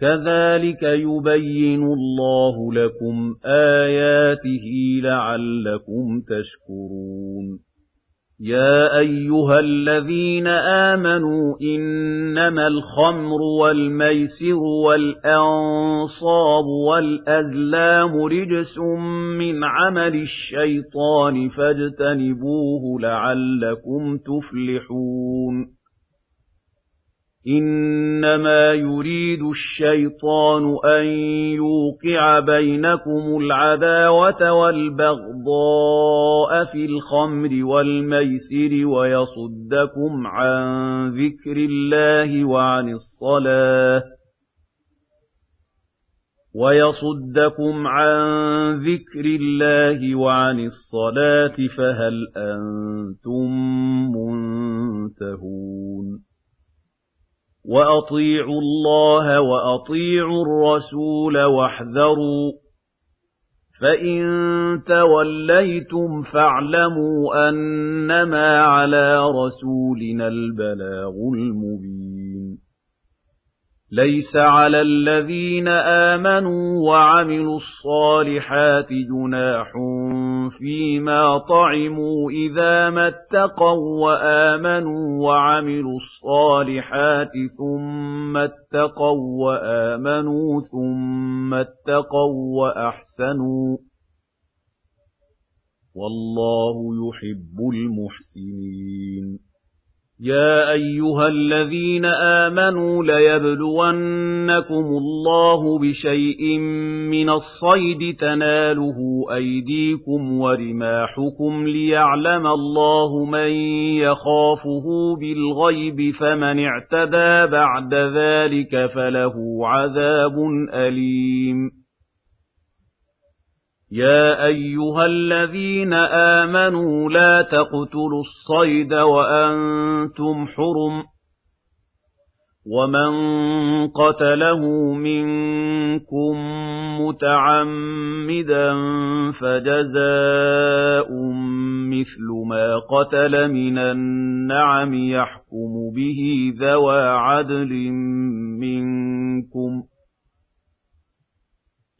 كَذَلِكَ يُبَيِّنُ اللَّهُ لَكُمْ آيَاتِهِ لَعَلَّكُمْ تَشْكُرُونَ. يَا أَيُّهَا الَّذِينَ آمَنُوا إِنَّمَا الْخَمْرُ وَالْمَيْسِرُ وَالْأَنصَابُ وَالْأَزْلَامُ رِجْسٌ مِّنْ عَمَلِ الشَّيْطَانِ فَاجْتَنِبُوهُ لَعَلَّكُمْ تُفْلِحُونَ. إِنَّمَا يُرِيدُ الشَّيْطَانُ أَن يُوقِعَ بَيْنَكُمُ الْعَدَاوَةَ وَالْبَغْضَاءَ فِي الْخَمْرِ وَالْمَيْسِرِ وَيَصُدَّكُمْ عَن ذِكْرِ اللَّهِ وَعَنِ الصَّلَاةِ وَيَصُدَّكُمْ عَن ذِكْرِ اللَّهِ وَعَنِ الصَّلَاةِ فَهَلْ أَنتُم مُّنتَهُونَ وَأَطِيعُوا اللَّهَ وَأَطِيعُوا الرَّسُولَ وَاحْذَرُوا فَإِن تَوَلَّيْتُمْ فَاعْلَمُوا أَنَّمَا عَلَىٰ رَسُولِنَا الْبَلَاغُ الْمُبِينُ. لَيْسَ عَلَى الَّذِينَ آمَنُوا وَعَمِلُوا الصَّالِحَاتِ جُنَاحٌ فِيمَا طَعِمُوا إِذَا مَا اتَّقَوا وَّآمَنُوا وَعَمِلُوا الصَّالِحَاتِ ثُمَّ اتَّقَوا وَّآمَنُوا ثُمَّ اتَّقَوا وَّأَحْسَنُوا وَاللَّهُ يُحِبُّ الْمُحْسِنِينَ يَا أَيُّهَا الَّذِينَ آمَنُوا لَيَبْلُوَنَّكُمُ اللَّهُ بِشَيْءٍ مِّنَ الصَّيْدِ تَنَالُهُ أَيْدِيكُمْ وَرِمَاحُكُمْ لِيَعْلَمَ اللَّهُ مَن يَخَافُهُ بِالْغَيْبِ فَمَنِ اعْتَدَىٰ بَعْدَ ذَٰلِكَ فَلَهُ عَذَابٌ أَلِيمٌ يَا أَيُّهَا الَّذِينَ آمَنُوا لَا تَقْتُلُوا الصَّيْدَ وَأَنتُمْ حُرُمٌ ۚ وَمَن قَتَلَهُ مِنكُم مُّتَعَمِّدًا فَجَزَاءٌ مِّثْلُ مَا قَتَلَ مِنَ النَّعَمِ يَحْكُمُ بِهِ ذَوَا عَدْلٍ مِّنكُمْ ۚ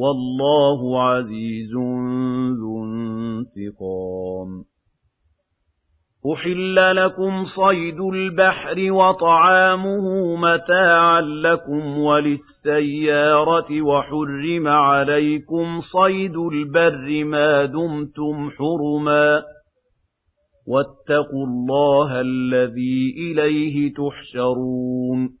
وَاللَّهُ عَزِيزٌ ذُو انتِقَامٍ. أُحِلَّ لَكُمْ صَيْدُ الْبَحْرِ وَطَعَامُهُ مَتَاعًا لَّكُمْ وَلِلسَّيَّارَةِ وَحُرِّمَ عَلَيْكُمْ صَيْدُ الْبَرِّ مَا دُمْتُمْ حُرُمًا. وَاتَّقُوا اللَّهَ الَّذِي إِلَيْهِ تُحْشَرُونَ.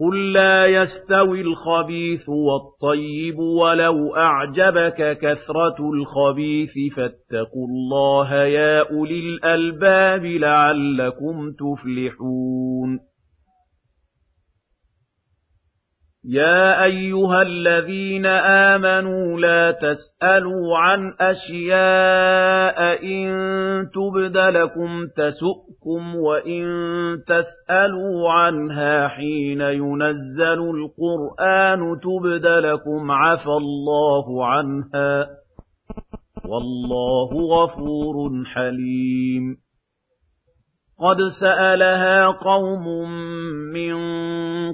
قُل لَّا يَسْتَوِي الْخَبِيثُ وَالطَّيِّبُ وَلَوْ أَعْجَبَكَ كَثْرَةُ الْخَبِيثِ فَاتَّقُوا اللَّهَ يَا أُولِي الْأَلْبَابِ لَعَلَّكُمْ تُفْلِحُونَ يَا أَيُّهَا الَّذِينَ آمَنُوا لَا تَسْأَلُوا عَنْ أَشْيَاءَ إِن تُبْدَ لَكُمْ تَسُؤْكُمْ وَإِن تَسْأَلُوا عَنْهَا حِينَ يُنَزَّلُ الْقُرْآنُ تُبْدَ لَكُمْ عَفَا اللَّهُ عَنْهَا ۗ وَاللَّهُ غَفُورٌ حَلِيمٌ قَدْ سَأَلَهَا قَوْمٌ مِّن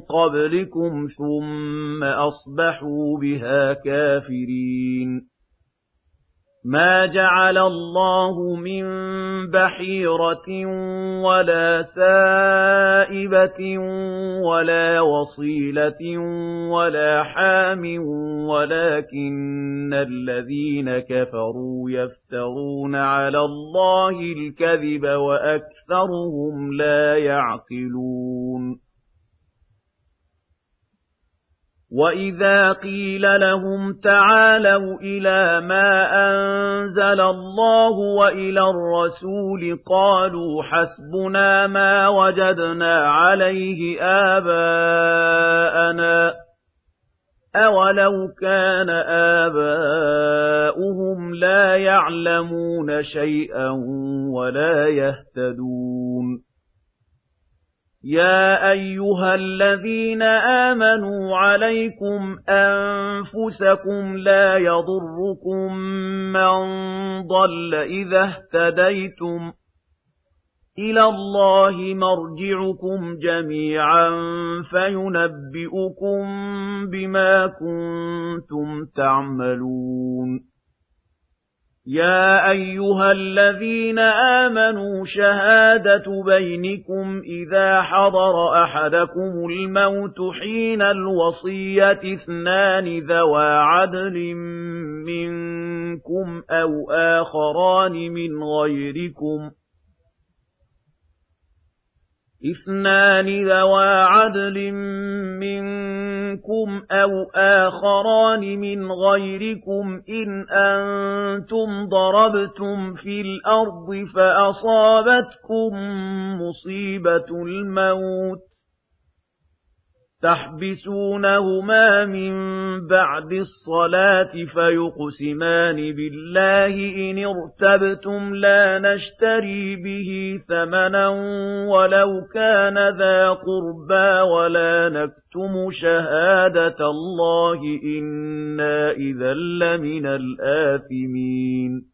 قَبْلِكُمْ ثُمَّ أَصْبَحُوا بِهَا كَافِرِينَ مَا جَعَلَ اللَّهُ مِن بَحِيرَةٍ وَلَا سَائِبَةٍ وَلَا وَصِيلَةٍ وَلَا حَامٍ وَلَٰكِنَّ الَّذِينَ كَفَرُوا يَفْتَرُونَ عَلَى اللَّهِ الْكَذِبَ وَأَكْثَرُهُمْ لَا يَعْقِلُونَ وَإِذَا قِيلَ لَهُمْ تَعَالَوْا إِلَىٰ مَا أَنزَلَ اللَّهُ وَإِلَى الرَّسُولِ قَالُوا حَسْبُنَا مَا وَجَدْنَا عَلَيْهِ آبَاءَنَا ۚ أَوَلَوْ كَانَ آبَاؤُهُمْ لَا يَعْلَمُونَ شَيْئًا وَلَا يَهْتَدُونَ يَا أَيُّهَا الَّذِينَ آمَنُوا عَلَيْكُمْ أَنفُسَكُمْ لَا يَضُرُّكُم مَّن ضَلَّ إِذَا اهْتَدَيْتُمْ ۚ إِلَى اللَّهِ مَرْجِعُكُمْ جَمِيعًا فَيُنَبِّئُكُم بِمَا كُنتُمْ تَعْمَلُونَ يَا أَيُّهَا الَّذِينَ آمَنُوا شَهَادَةُ بَيْنِكُمْ إِذَا حَضَرَ أَحَدَكُمُ الْمَوْتُ حِينَ الْوَصِيَّةِ اثْنَانِ ذَوَا عَدْلٍ مِّنكُمْ أَوْ آخَرَانِ مِنْ غَيْرِكُمْ اثنان ذوا عدل منكم أو آخران من غيركم إن أنتم ضربتم في الأرض فأصابتكم مصيبة الموت تحبسونهما من بعد الصلاة فيقسمان بالله إن ارتبتم لا نشتري به ثمنا ولو كان ذا قربى ولا نكتم شهادة الله إنا إذا لمن الآثمين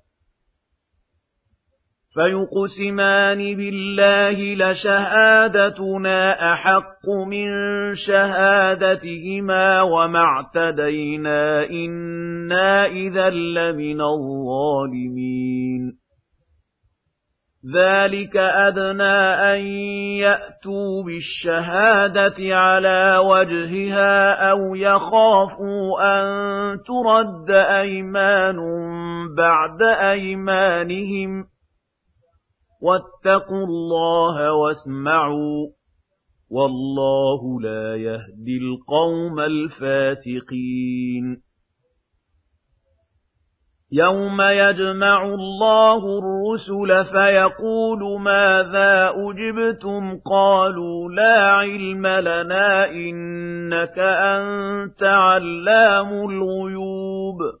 فَيُقْسِمَانِ بِاللَّهِ لَشَهَادَتُنَا أَحَقُّ مِن شَهَادَتِهِمَا وَمَا اعْتَدَيْنَا إِنَّا إِذًا لَّمِنَ الظَّالِمِينَ. ذَلِكَ أَدْنَىٰ أَن يَأْتُوا بِالشَّهَادَةِ عَلَىٰ وَجْهِهَا أَوْ يَخَافُوا أَن تُرَدَّ أَيْمَانٌ بَعْدَ أَيْمَانِهِمْ ۗ وَاتَّقُوا اللَّهَ وَاسْمَعُوا ۗ وَاللَّهُ لَا يَهْدِي الْقَوْمَ الْفَاسِقِينَ. يَوْمَ يَجْمَعُ اللَّهُ الرُّسُلَ فَيَقُولُ مَاذَا أُجِبْتُمْ؟ قَالُوا لَا عِلْمَ لَنَا إِنَّكَ أَنتَ عَلَّامُ الْغُيُوبِ.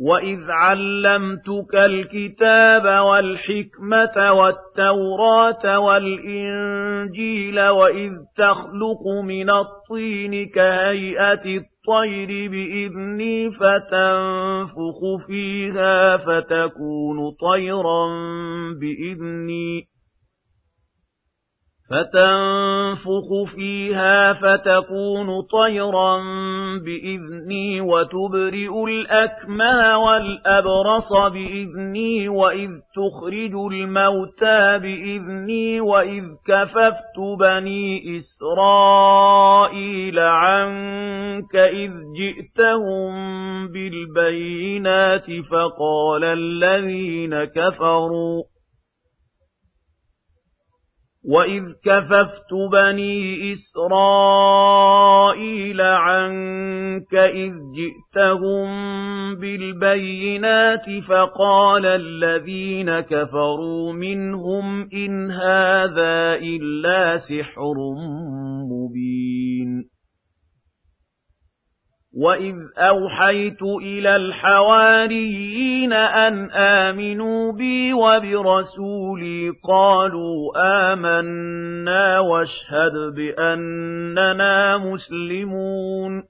وَإِذْ عَلَّمْتُكَ الْكِتَابَ وَالْحِكْمَةَ وَالتَّوْرَاةَ وَالْإِنجِيلَ وَإِذْ تَخْلُقُ مِنَ الطِّينِ كَهَيْئَةِ الطَّيْرِ بِإِذْنِي فَتَنفُخُ فِيهَا فَتَكُونُ طَيْرًا بِإِذْنِي فَتَنفُخُ فِيهَا فَتَكُونُ طَيْرًا بِإِذْنِي وَتُبْرِئُ الْأَكْمَهَ وَالْأَبْرَصَ بِإِذْنِي وَإِذْ تُخْرِجُ الْمَوْتَىٰ بِإِذْنِي وَإِذْ كَفَفْتُ بَنِي إِسْرَائِيلَ عَنكَ إِذْ جِئْتَهُم بِالْبَيِّنَاتِ فَقَالَ الَّذِينَ كَفَرُوا وَإِذْ كَفَفْتُ بَنِي إِسْرَائِيلَ عَنكَ إِذْ جِئْتَهُم بِالْبَيِّنَاتِ فَقَالَ الَّذِينَ كَفَرُوا مِنْهُمْ إِنْ هَٰذَا إِلَّا سِحْرٌ مُّبِينٌ وَإِذْ أَوْحَيْتُ إِلَى الْحَوَارِيِّينَ أَنْ آمِنُوا بِي وَبِرَسُولِي قَالُوا آمَنَّا وَاشْهَدْ بِأَنَّنَا مُسْلِمُونَ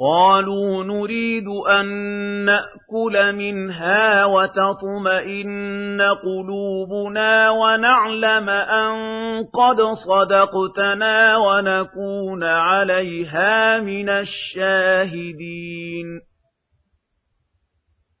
قَالُوا نُرِيدُ أَن نَّأْكُلَ مِنْهَا وَتَطْمَئِنَّ قُلُوبُنَا وَنَعْلَمَ أَن قَدْ صَدَقْتَنَا وَنَكُونَ عَلَيْهَا مِنَ الشَّاهِدِينَ.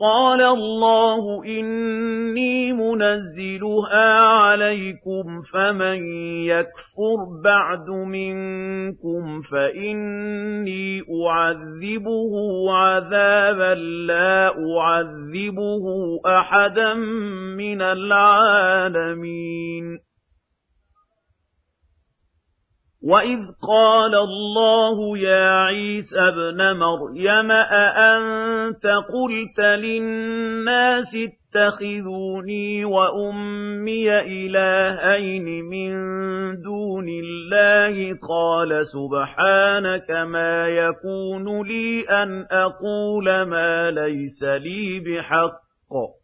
قَالَ اللَّهُ إِنِّي مُنَزِّلُهَا عَلَيْكُمْ فَمَن يَكْفُرْ بَعْدُ مِنكُمْ فَإِنِّي أُعَذِّبُهُ عَذَابًا لَّا أُعَذِّبُهُ أَحَدًا مِّنَ الْعَالَمِينَ. وَإِذْ قَالَ اللَّهُ يَا عِيسَى ابْنَ مَرْيَمَ أَأَنتَ قُلْتَ لِلنَّاسِ اتَّخِذُونِي وَأُمِّيَ إِلَٰهَيْنِ مِن دُونِ اللَّهِ قَالَ سُبْحَانَكَ مَا يَكُونُ لِي أَنْ أَقُولَ مَا لَيْسَ لِي بِحَقٍّ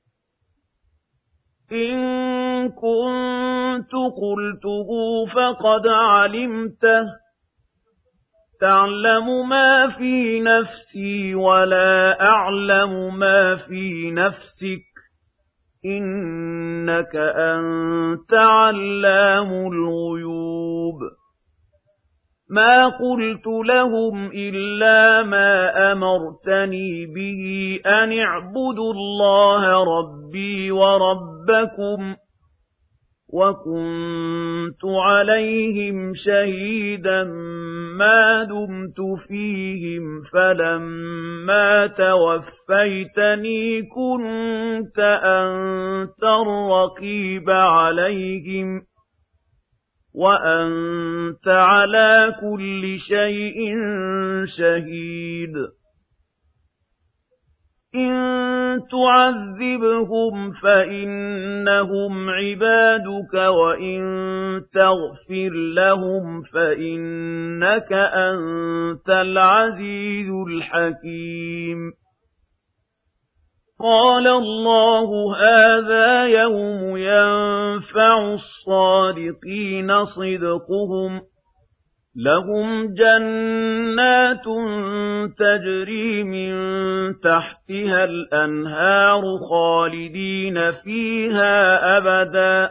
إِن كُنتُ قُلْتُهُ فَقَدْ عَلِمْتَهُ. تَعْلَمُ مَا فِي نَفْسِي وَلَا أَعْلَمُ مَا فِي نَفْسِكَ. إِنَّكَ أَنتَ عَلَّامُ الْغُيُوبِ. مَا قُلْتُ لَهُمْ إِلَّا مَا أَمَرْتَنِي بِهِ أَنِ اعْبُدُوا اللَّهَ رَبِّي وَرَبَّكُمْ وَكُنتُ عَلَيْهِمْ شَهِيدًا مَا دُمْتُ فِيهِمْ فَلَمَّا تَوَفَّيْتَنِي كُنتَ أَنتَ الرَّقِيبَ عَلَيْهِمْ وأنت على كل شيء شهيد. إن تعذبهم فإنهم عبادك وإن تغفر لهم فإنك أنت العزيز الحكيم. قال الله هذا يوم ينفع الصادقين صدقهم. لهم جنات تجري من تحتها الأنهار خالدين فيها أبدا.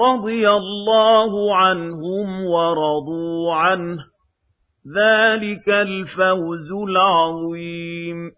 رضي الله عنهم ورضوا عنه. ذلك الفوز العظيم.